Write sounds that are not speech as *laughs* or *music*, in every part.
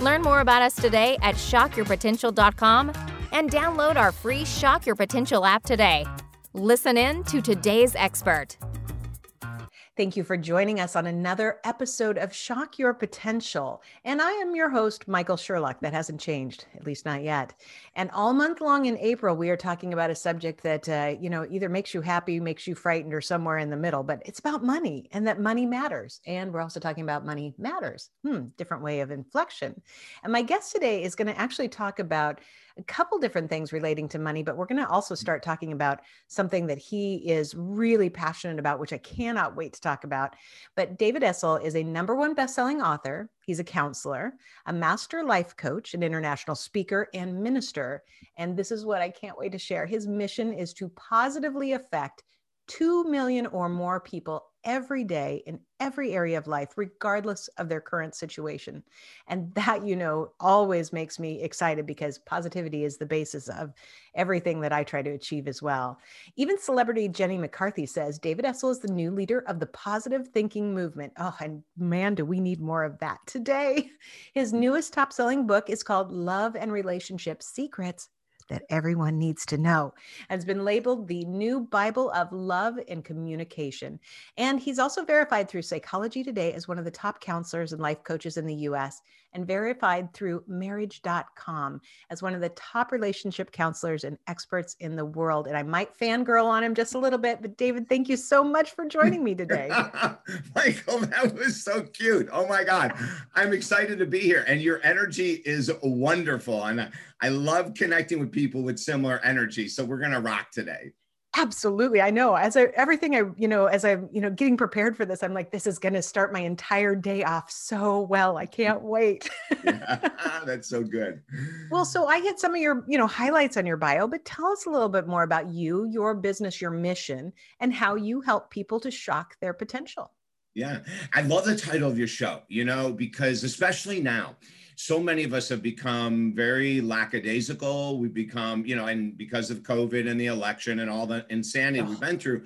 Learn more about us today at shockyourpotential.com and download our free Shock Your Potential app today. Listen in to today's expert. Thank you for joining us on another episode of Shock Your Potential. And I am your host, Michael Sherlock. That hasn't changed, at least not yet. And all month long in April, we are talking about a subject that, uh, you know, either makes you happy, makes you frightened, or somewhere in the middle, but it's about money and that money matters. And we're also talking about money matters. Hmm, different way of inflection. And my guest today is going to actually talk about a couple different things relating to money, but we're going to also mm. start talking about something that he is really passionate about, which I cannot wait to talk about. But David Essel is a number one best-selling author. He's a counselor, a master life coach, an international speaker, and minister. And this is what I can't wait to share. His mission is to positively affect 2 million or more people every day in every area of life, regardless of their current situation. And that, you know, always makes me excited because positivity is the basis of everything that I try to achieve as well. Even celebrity Jenny McCarthy says David Essel is the new leader of the positive thinking movement. Oh, and man, do we need more of that today. *laughs* His newest top selling book is called Love and Relationship Secrets that everyone needs to know has been labeled the new Bible of love and communication. And he's also verified through Psychology Today as one of the top counselors and life coaches in the US and verified through marriage.com as one of the top relationship counselors and experts in the world. And I might fangirl on him just a little bit, but David, thank you so much for joining me today. *laughs* Michael, that was so cute. Oh my God. I'm excited to be here. And your energy is wonderful. And I love connecting with people with similar energy. So we're going to rock today. Absolutely. I know. As I everything I, you know, as I'm, you know, getting prepared for this, I'm like, this is gonna start my entire day off so well. I can't wait. *laughs* yeah, *laughs* that's so good. Well, so I hit some of your, you know, highlights on your bio, but tell us a little bit more about you, your business, your mission, and how you help people to shock their potential. Yeah. I love the title of your show, you know, because especially now, so many of us have become very lackadaisical. We've become, you know, and because of COVID and the election and all the insanity oh. we've been through,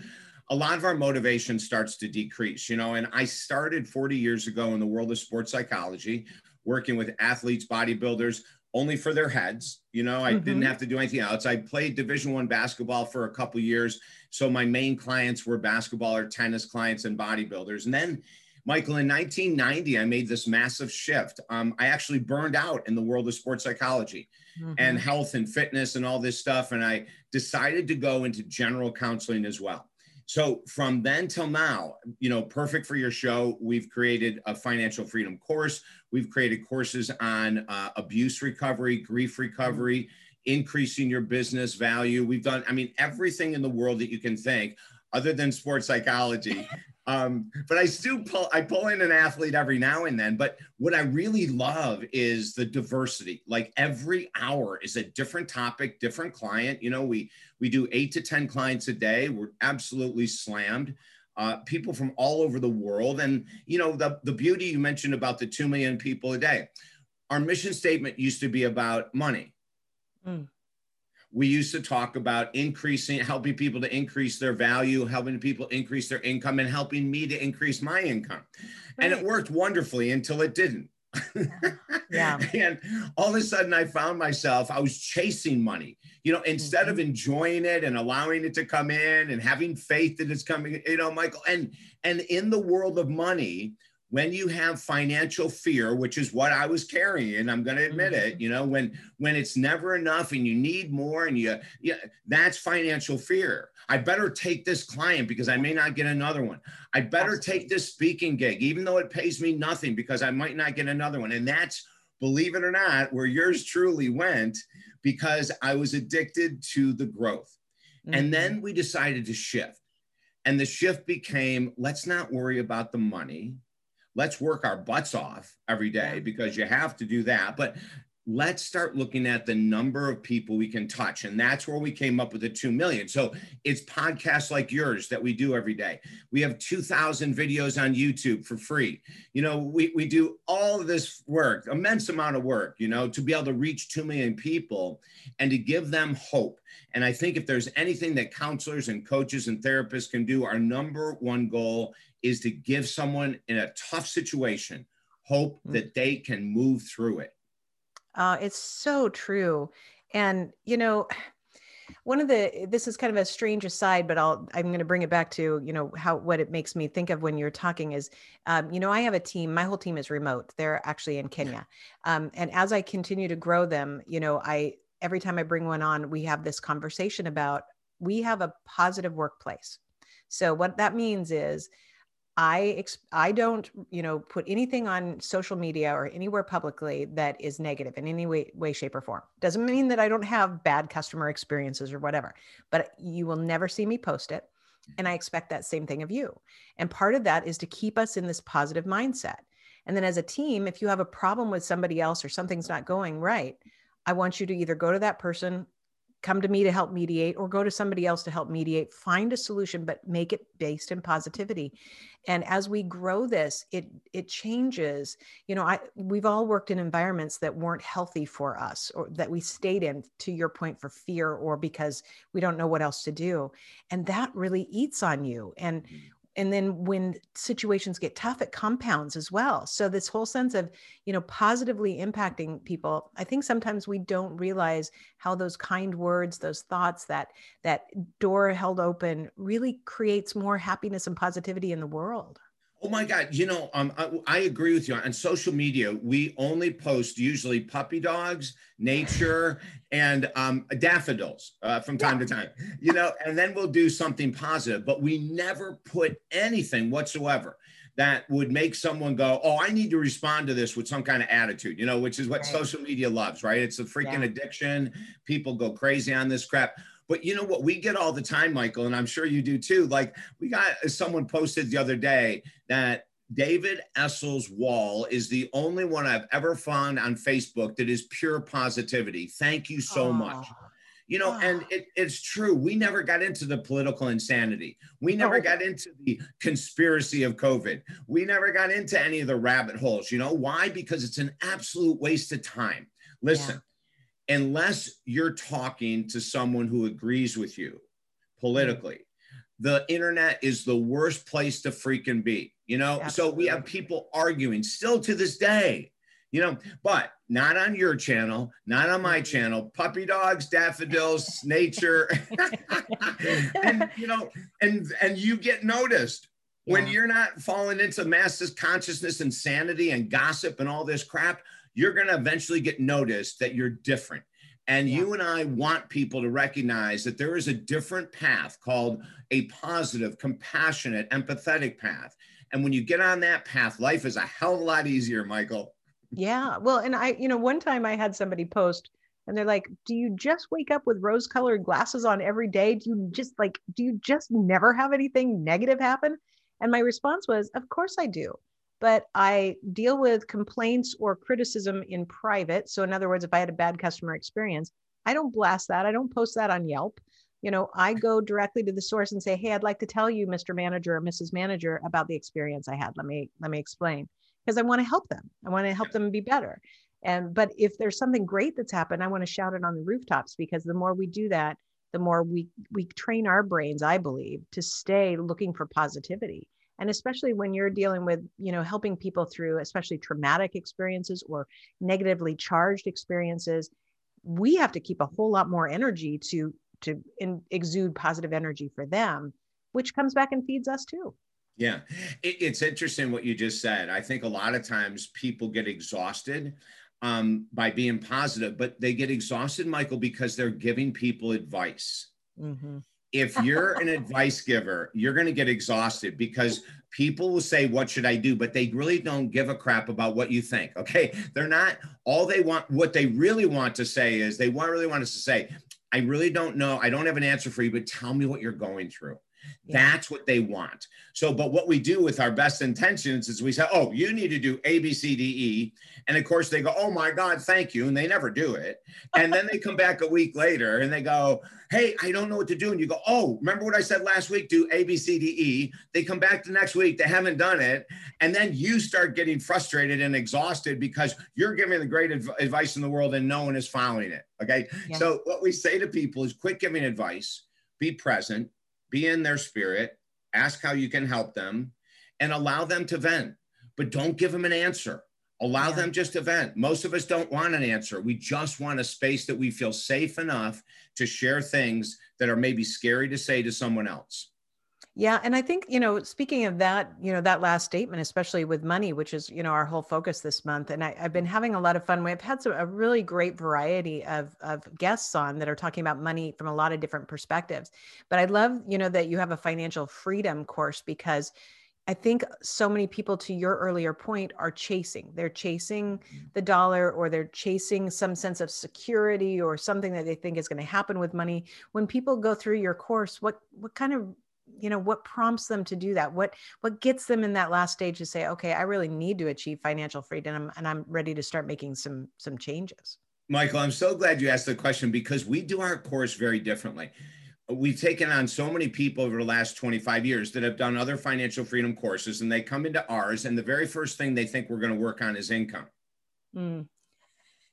a lot of our motivation starts to decrease, you know. And I started 40 years ago in the world of sports psychology, working with athletes, bodybuilders, only for their heads. You know, I mm-hmm. didn't have to do anything else. I played Division One basketball for a couple years, so my main clients were basketball or tennis clients and bodybuilders. And then Michael, in 1990, I made this massive shift. Um, I actually burned out in the world of sports psychology mm-hmm. and health and fitness and all this stuff. And I decided to go into general counseling as well. So from then till now, you know, perfect for your show, we've created a financial freedom course. We've created courses on uh, abuse recovery, grief recovery, increasing your business value. We've done, I mean, everything in the world that you can think other than sports psychology *laughs* um, but I still pull, I pull in an athlete every now and then. But what I really love is the diversity. Like every hour is a different topic, different client. You know, we we do eight to ten clients a day. We're absolutely slammed. Uh, people from all over the world, and you know the the beauty you mentioned about the two million people a day. Our mission statement used to be about money. Mm we used to talk about increasing helping people to increase their value helping people increase their income and helping me to increase my income right. and it worked wonderfully until it didn't *laughs* yeah. and all of a sudden i found myself i was chasing money you know instead mm-hmm. of enjoying it and allowing it to come in and having faith that it's coming you know michael and and in the world of money when you have financial fear which is what i was carrying and i'm going to admit mm-hmm. it you know when when it's never enough and you need more and you yeah that's financial fear. I better take this client because i may not get another one. I better take this speaking gig even though it pays me nothing because i might not get another one. And that's believe it or not where yours truly went because i was addicted to the growth. Mm-hmm. and then we decided to shift. And the shift became let's not worry about the money let's work our butts off every day because you have to do that. But let's start looking at the number of people we can touch. And that's where we came up with the 2 million. So it's podcasts like yours that we do every day. We have 2,000 videos on YouTube for free. You know, we, we do all this work, immense amount of work, you know, to be able to reach 2 million people and to give them hope. And I think if there's anything that counselors and coaches and therapists can do, our number one goal is to give someone in a tough situation hope mm. that they can move through it. Uh, it's so true. And, you know, one of the this is kind of a strange aside but i'll i'm going to bring it back to you know how what it makes me think of when you're talking is um, you know i have a team my whole team is remote they're actually in kenya um, and as i continue to grow them you know i every time i bring one on we have this conversation about we have a positive workplace so what that means is I ex- I don't you know put anything on social media or anywhere publicly that is negative in any way way shape or form. Doesn't mean that I don't have bad customer experiences or whatever, but you will never see me post it. And I expect that same thing of you. And part of that is to keep us in this positive mindset. And then as a team, if you have a problem with somebody else or something's not going right, I want you to either go to that person come to me to help mediate or go to somebody else to help mediate find a solution but make it based in positivity. And as we grow this it it changes. You know i we've all worked in environments that weren't healthy for us or that we stayed in to your point for fear or because we don't know what else to do. And that really eats on you. And mm and then when situations get tough it compounds as well. So this whole sense of you know positively impacting people i think sometimes we don't realize how those kind words those thoughts that that door held open really creates more happiness and positivity in the world Oh my God. You know, um, I, I, agree with you. On social media, we only post usually puppy dogs, nature, and um, daffodils uh, from time yeah. to time, you know, and then we'll do something positive, but we never put anything whatsoever that would make someone go, Oh, I need to respond to this with some kind of attitude, you know, which is what right. social media loves, right? It's a freaking yeah. addiction. People go crazy on this crap. But you know what we get all the time, Michael, and I'm sure you do too. Like we got uh, someone posted the other day that David Essel's wall is the only one I've ever found on Facebook that is pure positivity. Thank you so much. You know, and it, it's true. We never got into the political insanity. We never got into the conspiracy of COVID. We never got into any of the rabbit holes. You know why? Because it's an absolute waste of time. Listen, unless you're talking to someone who agrees with you politically, the internet is the worst place to freaking be. You know, Absolutely. so we have people arguing still to this day, you know, but not on your channel, not on my mm-hmm. channel. Puppy dogs, daffodils, *laughs* nature, *laughs* and you know, and and you get noticed when you're not falling into masses consciousness, insanity, and gossip and all this crap you're going to eventually get noticed that you're different. And yeah. you and I want people to recognize that there is a different path called a positive, compassionate, empathetic path. And when you get on that path, life is a hell of a lot easier, Michael. Yeah. Well, and I, you know, one time I had somebody post and they're like, Do you just wake up with rose colored glasses on every day? Do you just like, do you just never have anything negative happen? And my response was, Of course I do but I deal with complaints or criticism in private. So, in other words, if I had a bad customer experience, I don't blast that. I don't post that on Yelp. You know, I go directly to the source and say, "Hey, I'd like to tell you, Mr. Manager or Mrs. Manager, about the experience I had. Let me let me explain." Because I want to help them. I want to help them be better. And but if there's something great that's happened, I want to shout it on the rooftops because the more we do that, the more we we train our brains, I believe, to stay looking for positivity and especially when you're dealing with you know helping people through especially traumatic experiences or negatively charged experiences we have to keep a whole lot more energy to to in, exude positive energy for them which comes back and feeds us too. Yeah. It, it's interesting what you just said. I think a lot of times people get exhausted um, by being positive but they get exhausted michael because they're giving people advice. Mm-hmm if you're an advice giver, you're going to get exhausted because people will say, What should I do? But they really don't give a crap about what you think. Okay. They're not, all they want, what they really want to say is they want, really want us to say, I really don't know. I don't have an answer for you, but tell me what you're going through. Yeah. That's what they want. So, but what we do with our best intentions is we say, oh, you need to do A, B, C, D, E. And of course, they go, oh my God, thank you. And they never do it. And then they come back a week later and they go, hey, I don't know what to do. And you go, oh, remember what I said last week? Do A, B, C, D, E. They come back the next week, they haven't done it. And then you start getting frustrated and exhausted because you're giving the great adv- advice in the world and no one is following it. Okay. Yeah. So, what we say to people is quit giving advice, be present be in their spirit, ask how you can help them, and allow them to vent. But don't give them an answer. Allow yeah. them just to vent. Most of us don't want an answer. We just want a space that we feel safe enough to share things that are maybe scary to say to someone else. Yeah. And I think, you know, speaking of that, you know, that last statement, especially with money, which is, you know, our whole focus this month. And I, have been having a lot of fun. We've had some, a really great variety of, of guests on that are talking about money from a lot of different perspectives. But I love, you know, that you have a financial freedom course because I think so many people, to your earlier point, are chasing. They're chasing mm-hmm. the dollar or they're chasing some sense of security or something that they think is going to happen with money. When people go through your course, what what kind of you know what prompts them to do that? What what gets them in that last stage to say okay i really need to achieve financial freedom and i'm ready to start making some some changes michael i'm so glad you asked the question because we do our course very differently. We've taken on so many people over the last 25 years that have done other financial freedom courses and they come into ours and the very first thing they think we're going to work on is income. Mm.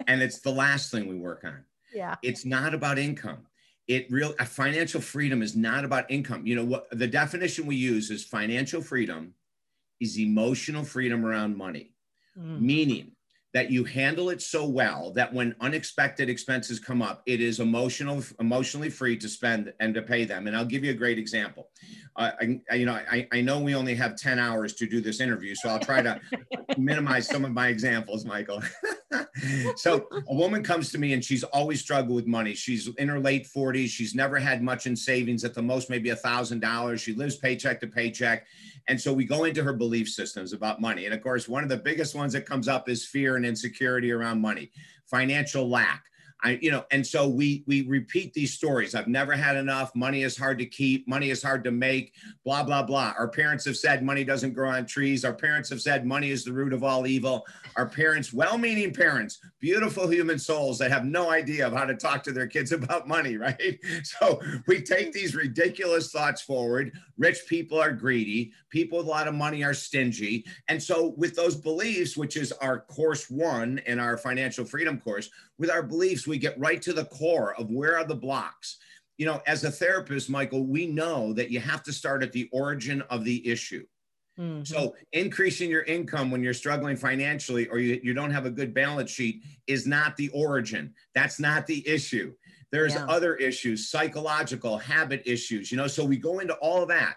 and it's the last thing we work on. *laughs* Yeah. It's not about income it real financial freedom is not about income. You know what the definition we use is financial freedom is emotional freedom around money, mm. meaning that you handle it so well that when unexpected expenses come up, it is emotional, emotionally free to spend and to pay them. And I'll give you a great example. Uh, I, you know, I, I know we only have 10 hours to do this interview, so I'll try to *laughs* minimize some of my examples, Michael. *laughs* so a woman comes to me and she's always struggled with money. She's in her late 40s. She's never had much in savings, at the most, maybe a thousand dollars. She lives paycheck to paycheck. And so we go into her belief systems about money. And of course, one of the biggest ones that comes up is fear and insecurity around money, financial lack. I, you know, and so we we repeat these stories. I've never had enough. Money is hard to keep. Money is hard to make. Blah blah blah. Our parents have said money doesn't grow on trees. Our parents have said money is the root of all evil. Our parents, well-meaning parents, beautiful human souls that have no idea of how to talk to their kids *laughs* about money, right? *laughs* So we take these ridiculous thoughts forward. Rich people are greedy. People with a lot of money are stingy. And so with those beliefs, which is our course one in our financial freedom course, with our beliefs, we get right to the core of where are the blocks. You know, as a therapist, Michael, we know that you have to start at the origin of the issue. Mm-hmm. So increasing your income when you're struggling financially or you, you don't have a good balance sheet is not the origin. That's not the issue. There's yeah. other issues, psychological habit issues, you know. So we go into all of that.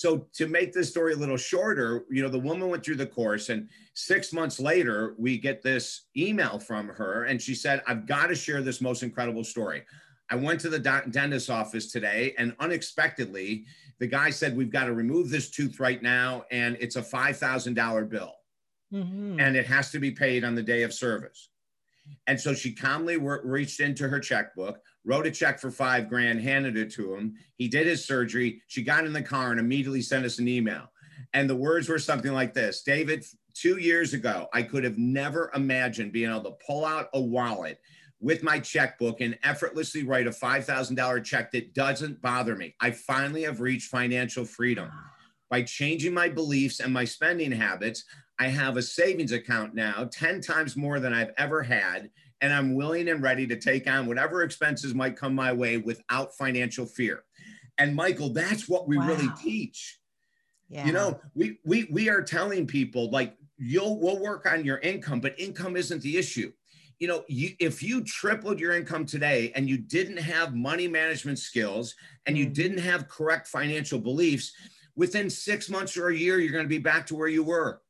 So to make this story a little shorter, you know, the woman went through the course and six months later, we get this email from her and she said, I've got to share this most incredible story. I went to the dentist's office today and unexpectedly, the guy said, We've got to remove this tooth right now. And it's a $5,000 bill. Mm-hmm. And it has to be paid on the day of service. And so she calmly re- reached into her checkbook, wrote a check for five grand, handed it to him. He did his surgery. She got in the car and immediately sent us an email. And the words were something like this David, two years ago, I could have never imagined being able to pull out a wallet with my checkbook and effortlessly write a $5,000 check that doesn't bother me. I finally have reached financial freedom. By changing my beliefs and my spending habits, I have a savings account now 10 times more than I've ever had. And I'm willing and ready to take on whatever expenses might come my way without financial fear. And Michael, that's what we wow. really teach. Yeah. You know, we we we are telling people like you'll we'll work on your income, but income isn't the issue. You know, you if you tripled your income today and you didn't have money management skills and you mm-hmm. didn't have correct financial beliefs, within six months or a year, you're going to be back to where you were.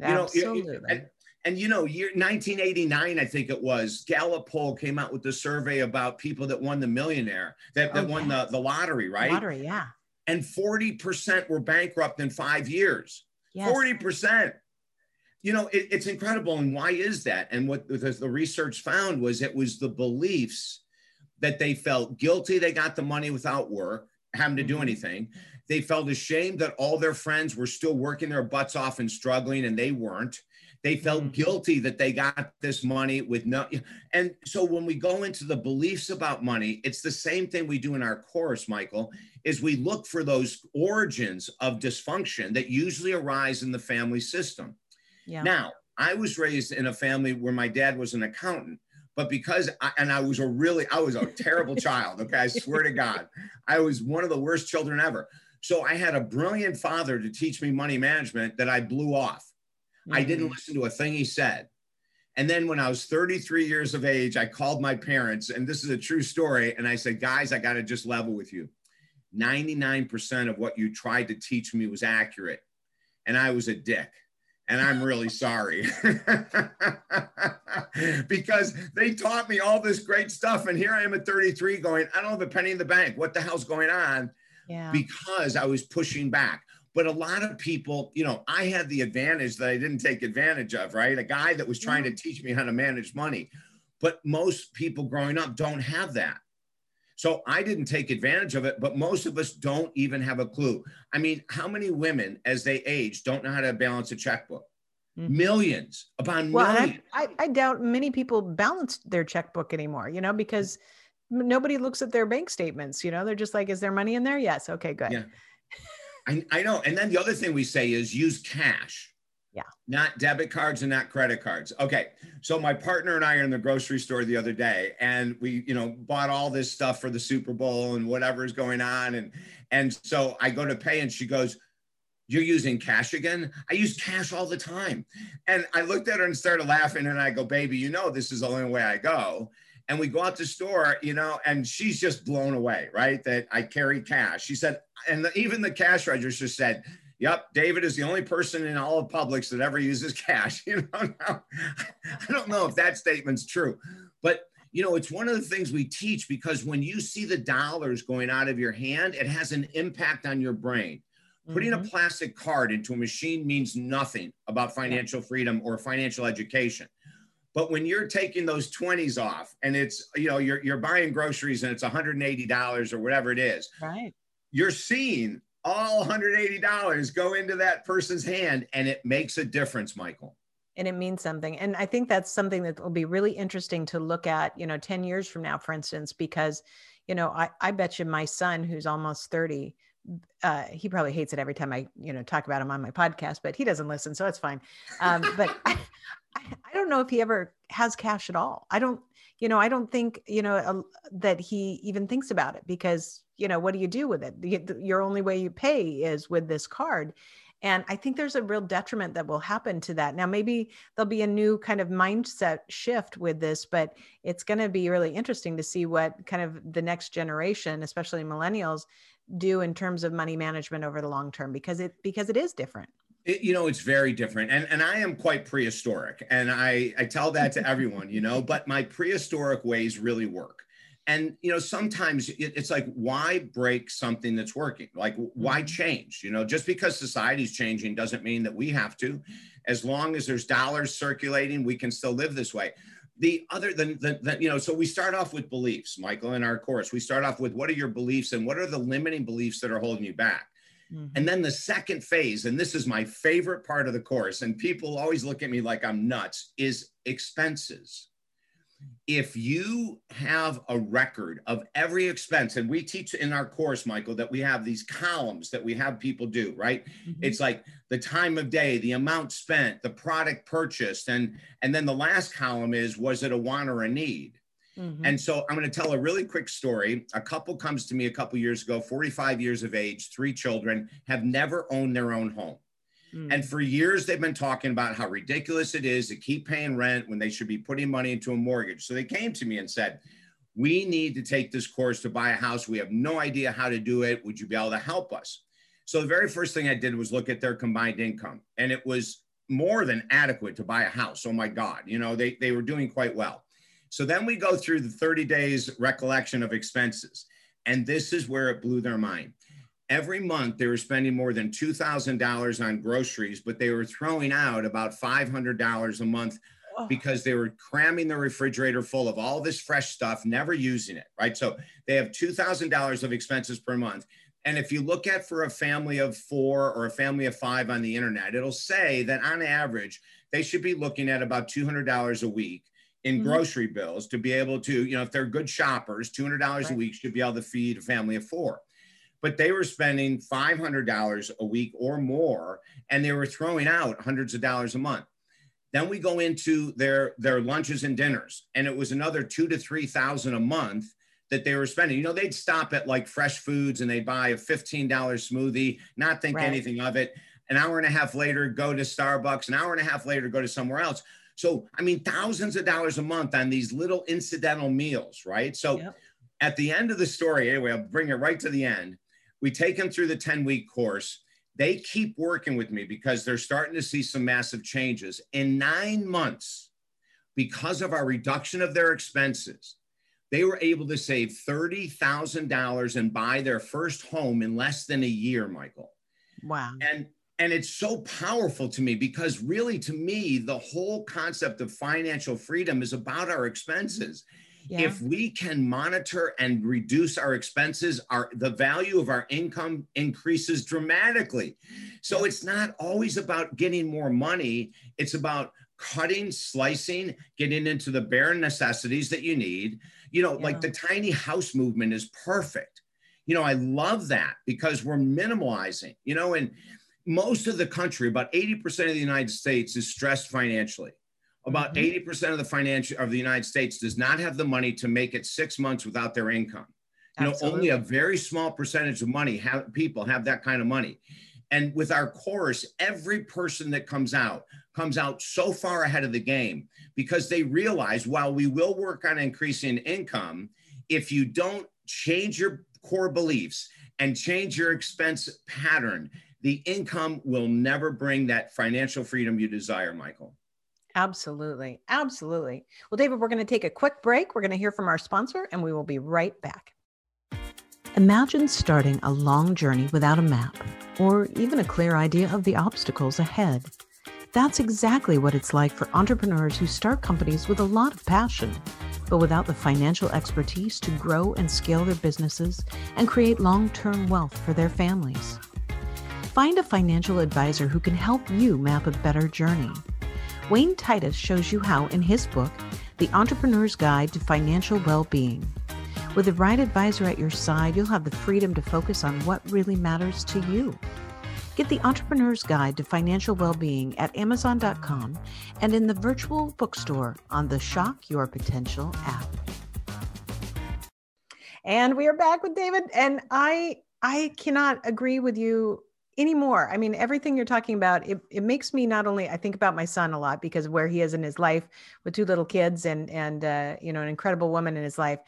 Absolutely. You know, and, and you know, year 1989, I think it was, Gallup poll came out with the survey about people that won the millionaire, that, that oh, won the, the lottery, right? Lottery, yeah. And 40% were bankrupt in five years. Yes. 40%. You know, it, it's incredible. And why is that? And what the research found was it was the beliefs that they felt guilty they got the money without work, having to do mm-hmm. anything They felt ashamed that all their friends were still working their butts off and struggling and they weren't. They felt mm-hmm. guilty that they got this money with no. And so when we go into the beliefs about money, it's the same thing we do in our course, Michael, is we look for those origins of dysfunction that usually arise in the family system. Yeah. Now, I was raised in a family where my dad was an accountant but because I, and I was a really I was a terrible child. Okay, I swear to God, I was one of the worst children ever. So I had a brilliant father to teach me money management that I blew off. Mm-hmm. I didn't mm-hmm. listen to a thing he said. And then when I was 33 years of age, I called my parents, and this is a true story. And I said, guys, I got to just level with you. 99% of what you tried to teach me was accurate. And I was a dick. And I'm really *laughs* sorry *laughs* because they taught me all this great stuff. And here I am at 33 going, I don't have a penny in the bank. What the hell's going on? Yeah. Because I was pushing back. But a lot of people, you know, I had the advantage that I didn't take advantage of, right? A guy that was trying yeah. to teach me how to manage money. But most people growing up don't have that. So I didn't take advantage of it, but most of us don't even have a clue. I mean, how many women as they age don't know how to balance a checkbook? Mm-hmm. Millions upon well, millions. I, I, doubt many people balance their checkbook anymore, you know, because nobody looks at their bank statements. You know, they're just like, is there money in there? Yes. Okay, good. Yeah. *laughs* I, I know. And then the other thing we say is use cash. Yeah. Not debit cards and not credit cards. Okay. So my partner and I are in the grocery store the other day and we, you know, bought all this stuff for the Super Bowl and whatever is going on. And and so I go to pay and she goes, You're using cash again? I use cash all the time. And I looked at her and started laughing and I go, baby, you know this is the only way I go and we go out the store, you know, and she's just blown away, right? That I carry cash. She said, and the, even the cash register said, Yep, David is the only person in all of Publix that ever uses cash. *laughs* You know, now, I don't know if that statement's true, but you know, it's one of the things we teach because when you see the dollars going out of your hand, it has an impact on your brain. Mm-hmm. Putting a mm-hmm. plastic card into a machine means nothing about financial freedom or financial education. But when you're taking those 20s off and it's, you know, you're, you're buying groceries and it's $180 or whatever it is, right? You're seeing all $180 go into that person's hand and it makes a difference, Michael. And it means something. And I think that's something that will be really interesting to look at, you know, 10 years from now, for instance, because, you know, I, I bet you my son who's almost 30, uh, he probably hates it every time I, you know, talk about him on my podcast, but he doesn't listen, so it's fine. Um, but I *laughs* *laughs* don't know if he ever has cash at all. I don't, you know, I don't think, you know, that he even thinks about it because, you know, what do you do with it? The, your only way you pay is with this card. And I think there's a real detriment that will happen to that. Now, maybe there'll be a new kind of mindset shift with this, but it's going to be really interesting to see what kind of the next generation, especially millennials, do in terms of money management over the long term because it because it is different. It, you know, it's very different. And, and I am quite prehistoric. And I, I tell that to everyone, you know, but my prehistoric ways really work. And, you know, sometimes it, it's like, why break something that's working? Like, why mm-hmm. change? You know, just because society's changing doesn't mean that we have to. As long as there's dollars circulating, we can still live this way the other than the, you know so we start off with beliefs michael in our course we start off with what are your beliefs and what are the limiting beliefs that are holding you back Mm-hmm. And then the second phase, and this is my favorite part of the course, and people always look at me like I'm nuts, is expenses. If you have a record of every expense, and we teach in our course, Michael, that we have these columns that we have people do, right? Mm-hmm. It's like the time of day, the amount spent, the product purchased, and and then the last column is was it a want or a need? Mm-hmm. And so I'm going to tell a really quick story. A couple comes to me a couple years ago, 45 years of age, three children, have never owned their own home. Mm-hmm. And for years, they've been talking about how ridiculous it is to keep paying rent when they should be putting money into a mortgage. So they came to me and said, We need to take this course to buy a house. We have no idea how to do it. Would you be able to help us? So the very first thing I did was look at their combined income, and it was more than adequate to buy a house. Oh my God, you know, they, they were doing quite well. So then we go through the 30 days recollection of expenses. And this is where it blew their mind. Every month they were spending more than $2,000 on groceries, but they were throwing out about $500 a month oh. because they were cramming the refrigerator full of all this fresh stuff, never using it, right? So they have $2,000 of expenses per month. And if you look at for a family of four or a family of five on the internet, it'll say that on average, they should be looking at about $200 a week in mm-hmm. grocery bills to be able to, you know, if they're good shoppers, $200 right. a week should be able to feed a family of four. But they were spending $500 a week or more, and they were throwing out hundreds of dollars a month. Then we go into their their lunches and dinners, and it was another two to three thousand a month that they were spending. You know, they'd stop at like fresh foods and they'd buy a $15 smoothie, not think right. anything of it. An hour and a half later, go to Starbucks. An hour and a half later, go to somewhere else. So, I mean, thousands of dollars a month on these little incidental meals, right? So, yep. at the end of the story, anyway, I'll bring it right to the end. We take them through the 10 week course. They keep working with me because they're starting to see some massive changes. In nine months, because of our reduction of their expenses, they were able to save $30,000 and buy their first home in less than a year, Michael. Wow. And and it's so powerful to me because really to me the whole concept of financial freedom is about our expenses. Yeah. if we can monitor and reduce our expenses our the value of our income increases dramatically. So it's not always about getting more money. It's about cutting slicing getting into the bare necessities that you need. You know yeah. like the tiny house movement is perfect. You know i love that because we're minimalizing you know and most of the country, about 80% of the United States is stressed financially. About mm-hmm. 80% of the financial of the United States does not have the money to make it six months without their income. You know, only a very small percentage of money have people have that kind of money. And with our course, every person that comes out comes out so far ahead of the game because they realize while we will work on increasing income, if you don't change your core beliefs and change your expense pattern the income will never bring that financial freedom you desire, Michael. Absolutely. Absolutely. Well, David, we're going to take a quick break. We're going to hear from our sponsor and we will be right back. Imagine starting a long journey without a map or even a clear idea of the obstacles ahead. That's exactly what it's like for entrepreneurs who start companies with a lot of passion, but without the financial expertise to grow and scale their businesses and create long term wealth for their families. Find a financial advisor who can help you map a better journey. Wayne Titus shows you how in his book, The Entrepreneur's Guide to Financial Well-Being. With the right advisor at your side, you'll have the freedom to focus on what really matters to you. Get the Entrepreneur's Guide to Financial Well-Being at Amazon.com and in the virtual bookstore on the Shock Your Potential app. And we are back with David, and I I cannot agree with you anymore. I mean, everything you're talking about, it, it makes me not only I think about my son a lot because where he is in his life with two little kids and and uh, you know an incredible woman in his life,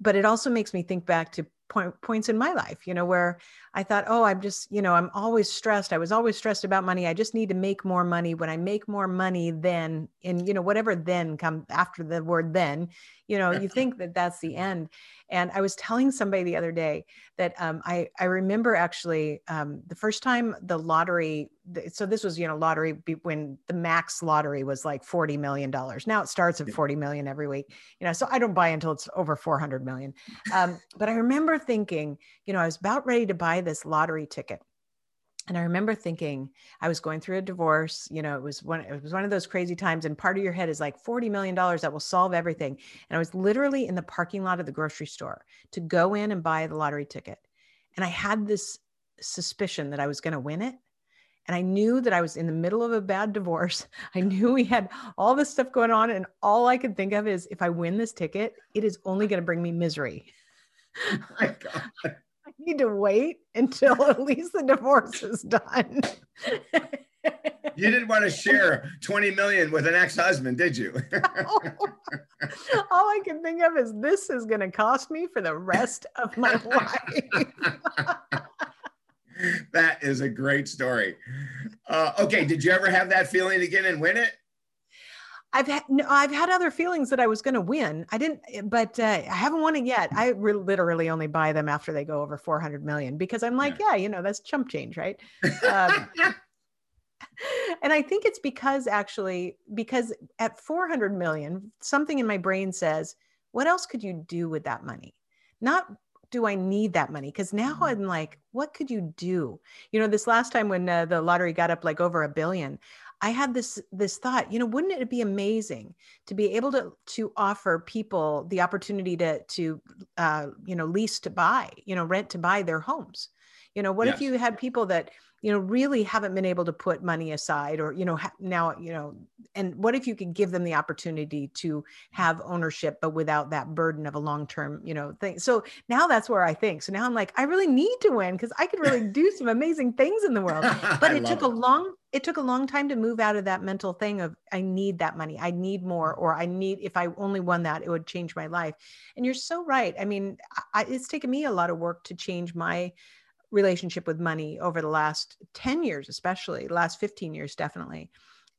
but it also makes me think back to point, points in my life, you know, where I thought, oh, I'm just, you know, I'm always stressed. I was always stressed about money. I just need to make more money. When I make more money, then, and, you know, whatever then come after the word then, you know, you think that that's the end. And I was telling somebody the other day that um, I, I remember actually um, the first time the lottery, so this was, you know, lottery when the max lottery was like $40 million. Now it starts at 40 million every week, you know, so I don't buy until it's over 400 million. Um, *laughs* but I remember thinking, you know, I was about ready to buy this lottery ticket and I remember thinking I was going through a divorce. You know, it was one it was one of those crazy times, and part of your head is like forty million dollars that will solve everything. And I was literally in the parking lot of the grocery store to go in and buy the lottery ticket, and I had this suspicion that I was going to win it. And I knew that I was in the middle of a bad divorce. *laughs* I knew we had all this stuff going on. And all I could think of is if I win this ticket, it is only going to bring me misery. Oh *laughs* God need to wait until *laughs* at least the divorce is done. you didn't want to share 20 million with an ex-husband, did you? All I can think of is this is going to cost me for the rest of my life. *laughs* that is a great story. Uh, okay, did you ever have that feeling again and win it? I've had no, I've had other feelings that I was going to win. I didn't, but uh, I haven't won it yet. I re- literally only buy them after they go over 400 million because I'm like, yeah, yeah you know, that's chump change, right? *laughs* Um, and I think it's because actually, because at 400 million, something in my brain says, what else could you do with that money? Not do I need that money? Because now Mhm. I'm like, what could you do? You know, this last time when uh, the lottery got up like over a billion, I had this this thought. You know, wouldn't it be amazing to be able to to offer people the opportunity to to uh, you know lease to buy, you know, rent to buy their homes? You know, what if you had people that you know really haven't been able to put money aside or you know ha- now you know and what if you could give them the opportunity to have ownership but without that burden of a long term you know thing? So now that's where i think. So now i'm like i really need to win because i could really *laughs* do some amazing things in the world. *laughs* But it took a long it took a long time to move out of that mental thing of i need that money. I need more or i need if i only won that it would change my life. And you're so right. I mean I, it's taken me a lot of work to change my relationship with money over the last 10 years especially last 15 years definitely.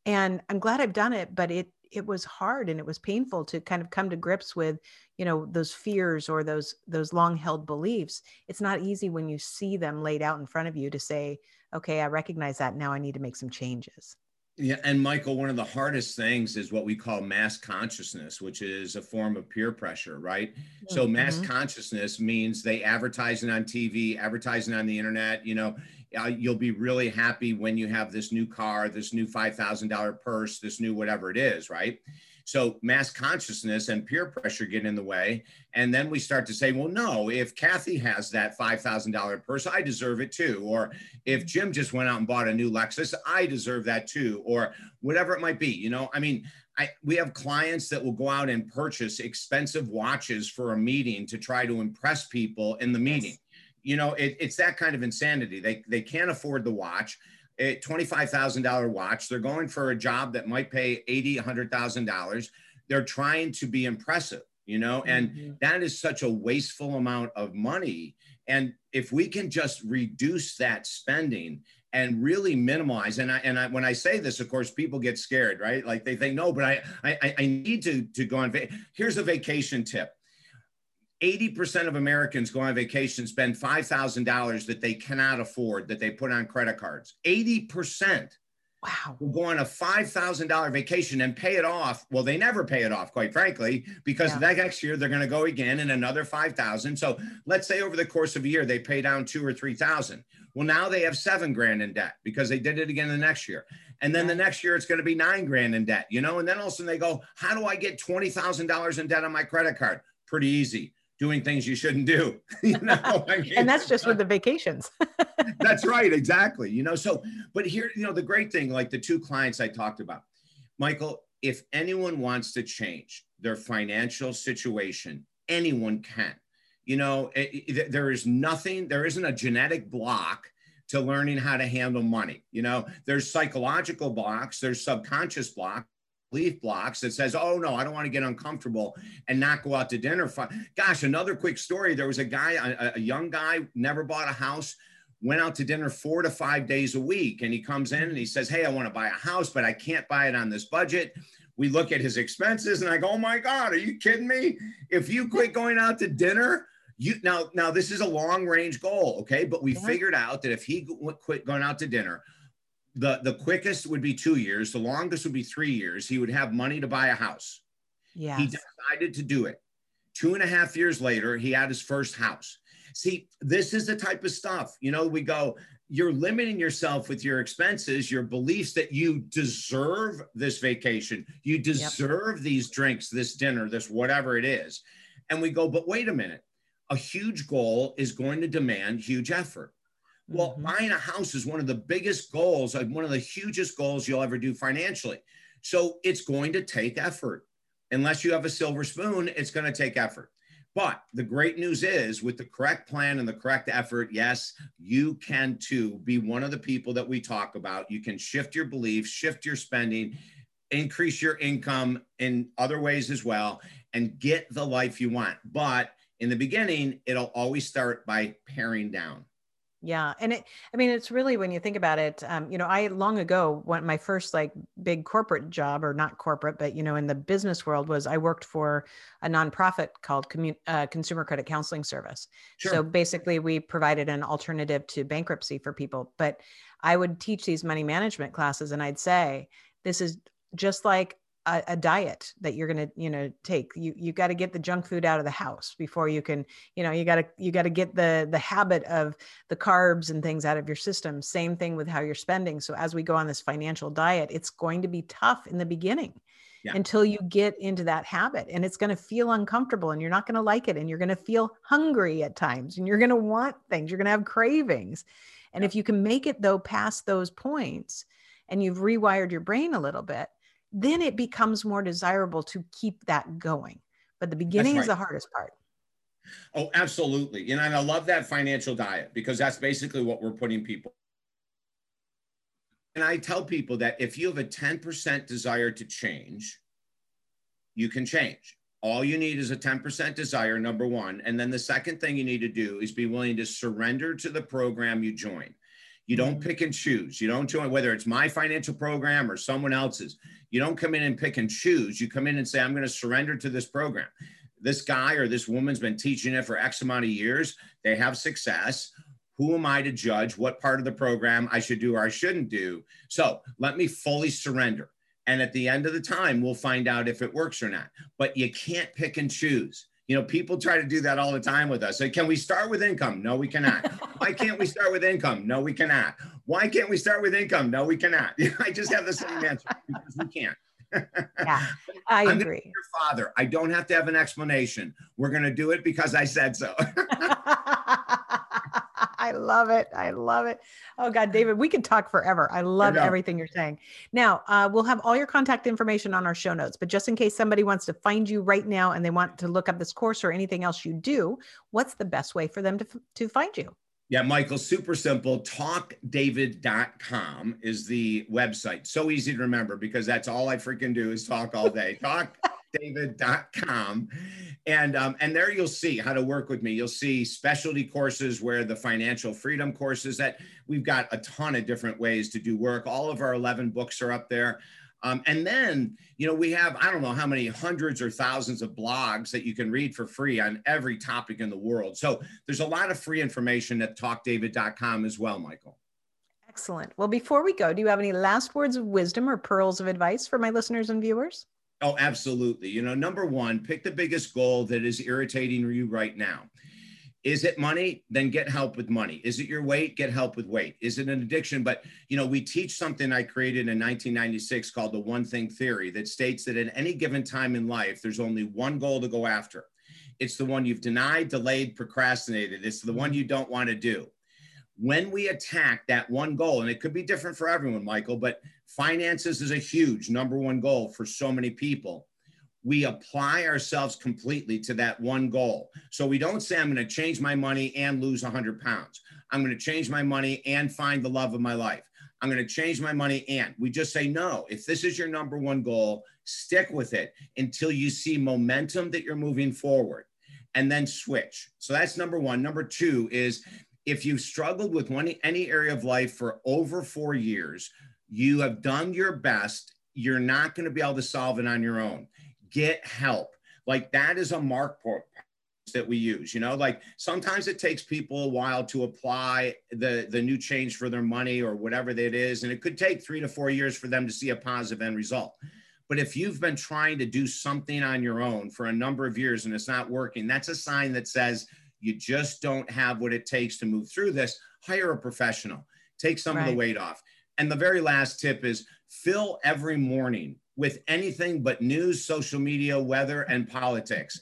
And i'm glad i've done it but it it was hard and it was painful to kind of come to grips with you know those fears or those those long held beliefs. It's not easy when you see them laid out in front of you to say okay i recognize that. Now i need to make some changes Yeah, and Michael, one of the hardest things is what we call mass consciousness, which is a form of peer pressure, right? So mass Mhm. consciousness means they advertising on TV, advertising on the internet. You know, uh, you'll be really happy when you have this new car, this new five thousand dollar purse, this new whatever it is, right? So mass consciousness and peer pressure get in the way, and then we start to say, well, no, if Kathy has that five thousand dollar purse, I deserve it too, or if Jim just went out and bought a new Lexus, I deserve that too, or whatever it might be. You know, I mean, I, we have clients that will go out and purchase expensive watches for a meeting to try to impress people in the meeting. You know, it, it's that kind of insanity. They they can't afford the watch. A $25,000 watch. They're going for a job that might pay $80,000, $100,000. They're trying to be impressive, you know, and Mhm. that is such a wasteful amount of money. And if we can just reduce that spending and really minimize, and I and I when I say this, of course, people get scared, right? Like they think, no, but I I, I need to to go on. Va- Here's a vacation tip. 80% of Americans go on vacation, spend $5,000 that they cannot afford, that they put on credit cards. 80% wow will go on a $5,000 vacation and pay it off. Well, they never pay it off, quite frankly, because Yeah. that next year they're going to go again and another 5,000. So let's say over the course of a year, they pay down two or 3,000. Well, now they have seven grand in debt because they did it again the next year. And then the next year it's going to be nine grand in debt, you know? And then all of a sudden they go, how do I get $20,000 in debt on my credit card? Pretty easy. Doing things you shouldn't do. *laughs* you know, *laughs* I mean, and that's just with the vacations *laughs* that's right exactly you know so but here you know the great thing like the two clients i talked about michael if anyone wants to change their financial situation anyone can you know eh, eh, it- it- there is nothing there isn't a genetic block to learning how to handle money you know there's psychological blocks there's subconscious blocks belief blocks that says oh no i don't want to get uncomfortable and not go out to dinner gosh another quick story there was a guy a, a young guy never bought a house went out to dinner four to five days a week. And he comes in and he says, Hey, I want to buy a house, but I can't buy it on this budget. We look at his expenses and I go, Oh my God, are you kidding me? If you quit *laughs* going out to dinner, you now, now this is a long range goal. Okay. But we Yeah. figured out that if he quit going out to dinner, the, the quickest would be two years, the longest would be three years. He would have money to buy a house. yeah He decided to do it. Two and a half years later, he had his first house. See, this is the type of stuff, you know, we go, you're limiting yourself with your expenses, your beliefs that you deserve this vacation, you deserve these drinks, this dinner, this whatever it is. And we go, but wait a minute, a huge goal is going to demand huge effort. Well, Mhm. buying a house is one of the biggest goals, one of the hugest goals you'll ever do financially. So it's going to take effort. Unless you have a silver spoon, it's going to take effort. But the great news is, with the correct plan and the correct effort, yes, you can too be one of the people that we talk about. You can shift your beliefs, shift your spending, increase your income in other ways as well, and get the life you want. But in the beginning, it'll always start by paring down. Yeah. And it, I mean, it's really when you think about it, um, you know, I long ago, when my first like big corporate job, or not corporate, but, you know, in the business world was I worked for a nonprofit called Commun- uh, Consumer Credit Counseling Service. So basically, we provided an alternative to bankruptcy for people. But I would teach these money management classes and I'd say, this is just like a, a diet that you're going to you know take. You you got to get the junk food out of the house before you can you know you got to you got to get the the habit of the carbs and things out of your system. Same thing with how you're spending. So as we go on this financial diet it's going to be tough in the beginning yeah. until you get into that habit and it's going to feel uncomfortable and you're not going to like it and you're going to feel hungry at times and you're going to want things. You're going to have cravings. And yeah. if you can make it though past those points and you've rewired your brain a little bit then it becomes more desirable to keep that going. But the beginning right. is the hardest part. Oh, absolutely. You know, and I love that financial diet because that's basically what we're putting people. And I tell people that if you have a 10% desire to change, you can change. All you need is a 10% desire, number one. And then the second thing you need to do is be willing to surrender to the program you join. You don't pick and choose. You don't join, whether it's my financial program or someone else's. You don't come in and pick and choose. You come in and say, I'm going to surrender to this program. This guy or this woman's been teaching it for X amount of years. They have success. Who am I to judge what part of the program I should do or I shouldn't do? So let me fully surrender. And at the end of the time, we'll find out if it works or not. But you can't pick and choose. You know, people try to do that all the time with us. So can we start with income? No, we cannot. Why can't we start with income? No, we cannot. Why can't we start with income? No, we cannot. *laughs* I just have the same *laughs* answer because we can't. *laughs* yeah, I I'm agree. Your father. I don't have to have an explanation. We're going to do it because I said so. I love it. I love it. Oh God, David, we could talk forever. I love everything you're saying. Now, uh, we'll have all your contact information on our show notes, but just in case somebody wants to find you right now and they want to look up this course or anything else you do, what's the best way for them to, to find you? Yeah, Michael, super simple. Talkdavid.com is the website. So easy to remember because that's all I freaking do is talk all day. *laughs* TalkDavid.com. and um, and there you'll see how to work with me you'll see specialty courses where the financial freedom courses that we've got a ton of different ways to do work all of our 11 books are up there um, and then you know we have i don't know how many hundreds or thousands of blogs that you can read for free on every topic in the world so there's a lot of free information at talkdavid.com as well michael excellent well before we go do you have any last words of wisdom or pearls of advice for my listeners and viewers Oh, absolutely. You know, number one, pick the biggest goal that is irritating you right now. Is it money? Then get help with money. Is it your weight? Get help with weight. Is it an addiction? But, you know, we teach something I created in 1996 called the one thing theory that states that at any given time in life, there's only one goal to go after. It's the one you've denied, delayed, procrastinated. It's the one you don't want to do when we attack that one goal, and it could be different for everyone, Michael, but finances is a huge number one goal for so many people. We apply ourselves completely to that one goal. So we don't say, I'm going to change my money and lose 100 pounds. I'm going to change my money and find the love of my life. I'm going to change my money and we just say, no, if this is your number one goal, stick with it until you see momentum that you're moving forward and then switch. So that's number one. Number two is if you've struggled with one, any area of life for over four years, you have done your best. You're not going to be able to solve it on your own. Get help. Like that is a mark point that we use you know like sometimes it takes people a while to apply the the new change for their money or whatever that is and it could take three to four years for them to see a positive end result but if you've been trying to do something on your own for a number of years and it's not working that's a sign that says you just don't have what it takes to move through this, hire a professional, take some right. of the weight off. And the very last tip is fill every morning with anything but news, social media, weather, and politics.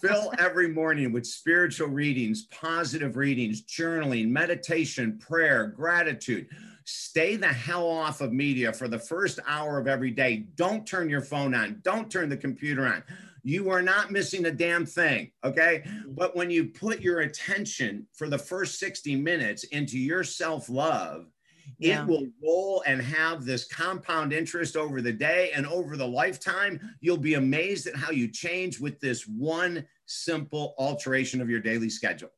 fill *laughs* every morning with spiritual readings, positive readings, journaling, meditation, prayer, gratitude. Stay the hell off of media for the first hour of every day. Don't turn your phone on. Don't turn the computer on you are not missing a damn thing. Okay. But when you put your attention for the first 60 minutes into your self love, yeah. it will roll and have this compound interest over the day and over the lifetime. You'll be amazed at how you change with this one simple alteration of your daily schedule.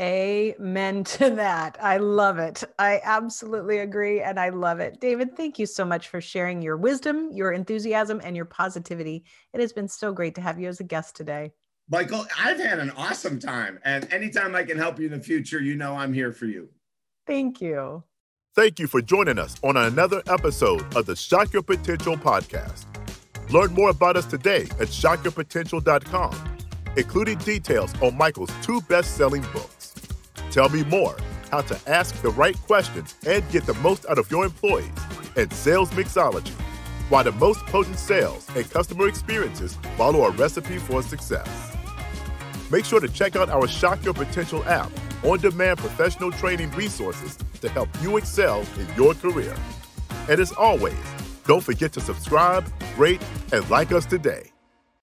Amen to that. I love it. I absolutely agree. And I love it. David, thank you so much for sharing your wisdom, your enthusiasm, and your positivity. It has been so great to have you as a guest today. Michael, I've had an awesome time. And anytime I can help you in the future, you know I'm here for you. Thank you. Thank you for joining us on another episode of the Shock Your Potential podcast. Learn more about us today at shockyourpotential.com, including details on Michael's two best selling books. Tell me more how to ask the right questions and get the most out of your employees and sales mixology, why the most potent sales and customer experiences follow a recipe for success. Make sure to check out our Shock Your Potential app, on demand professional training resources to help you excel in your career. And as always, don't forget to subscribe, rate, and like us today.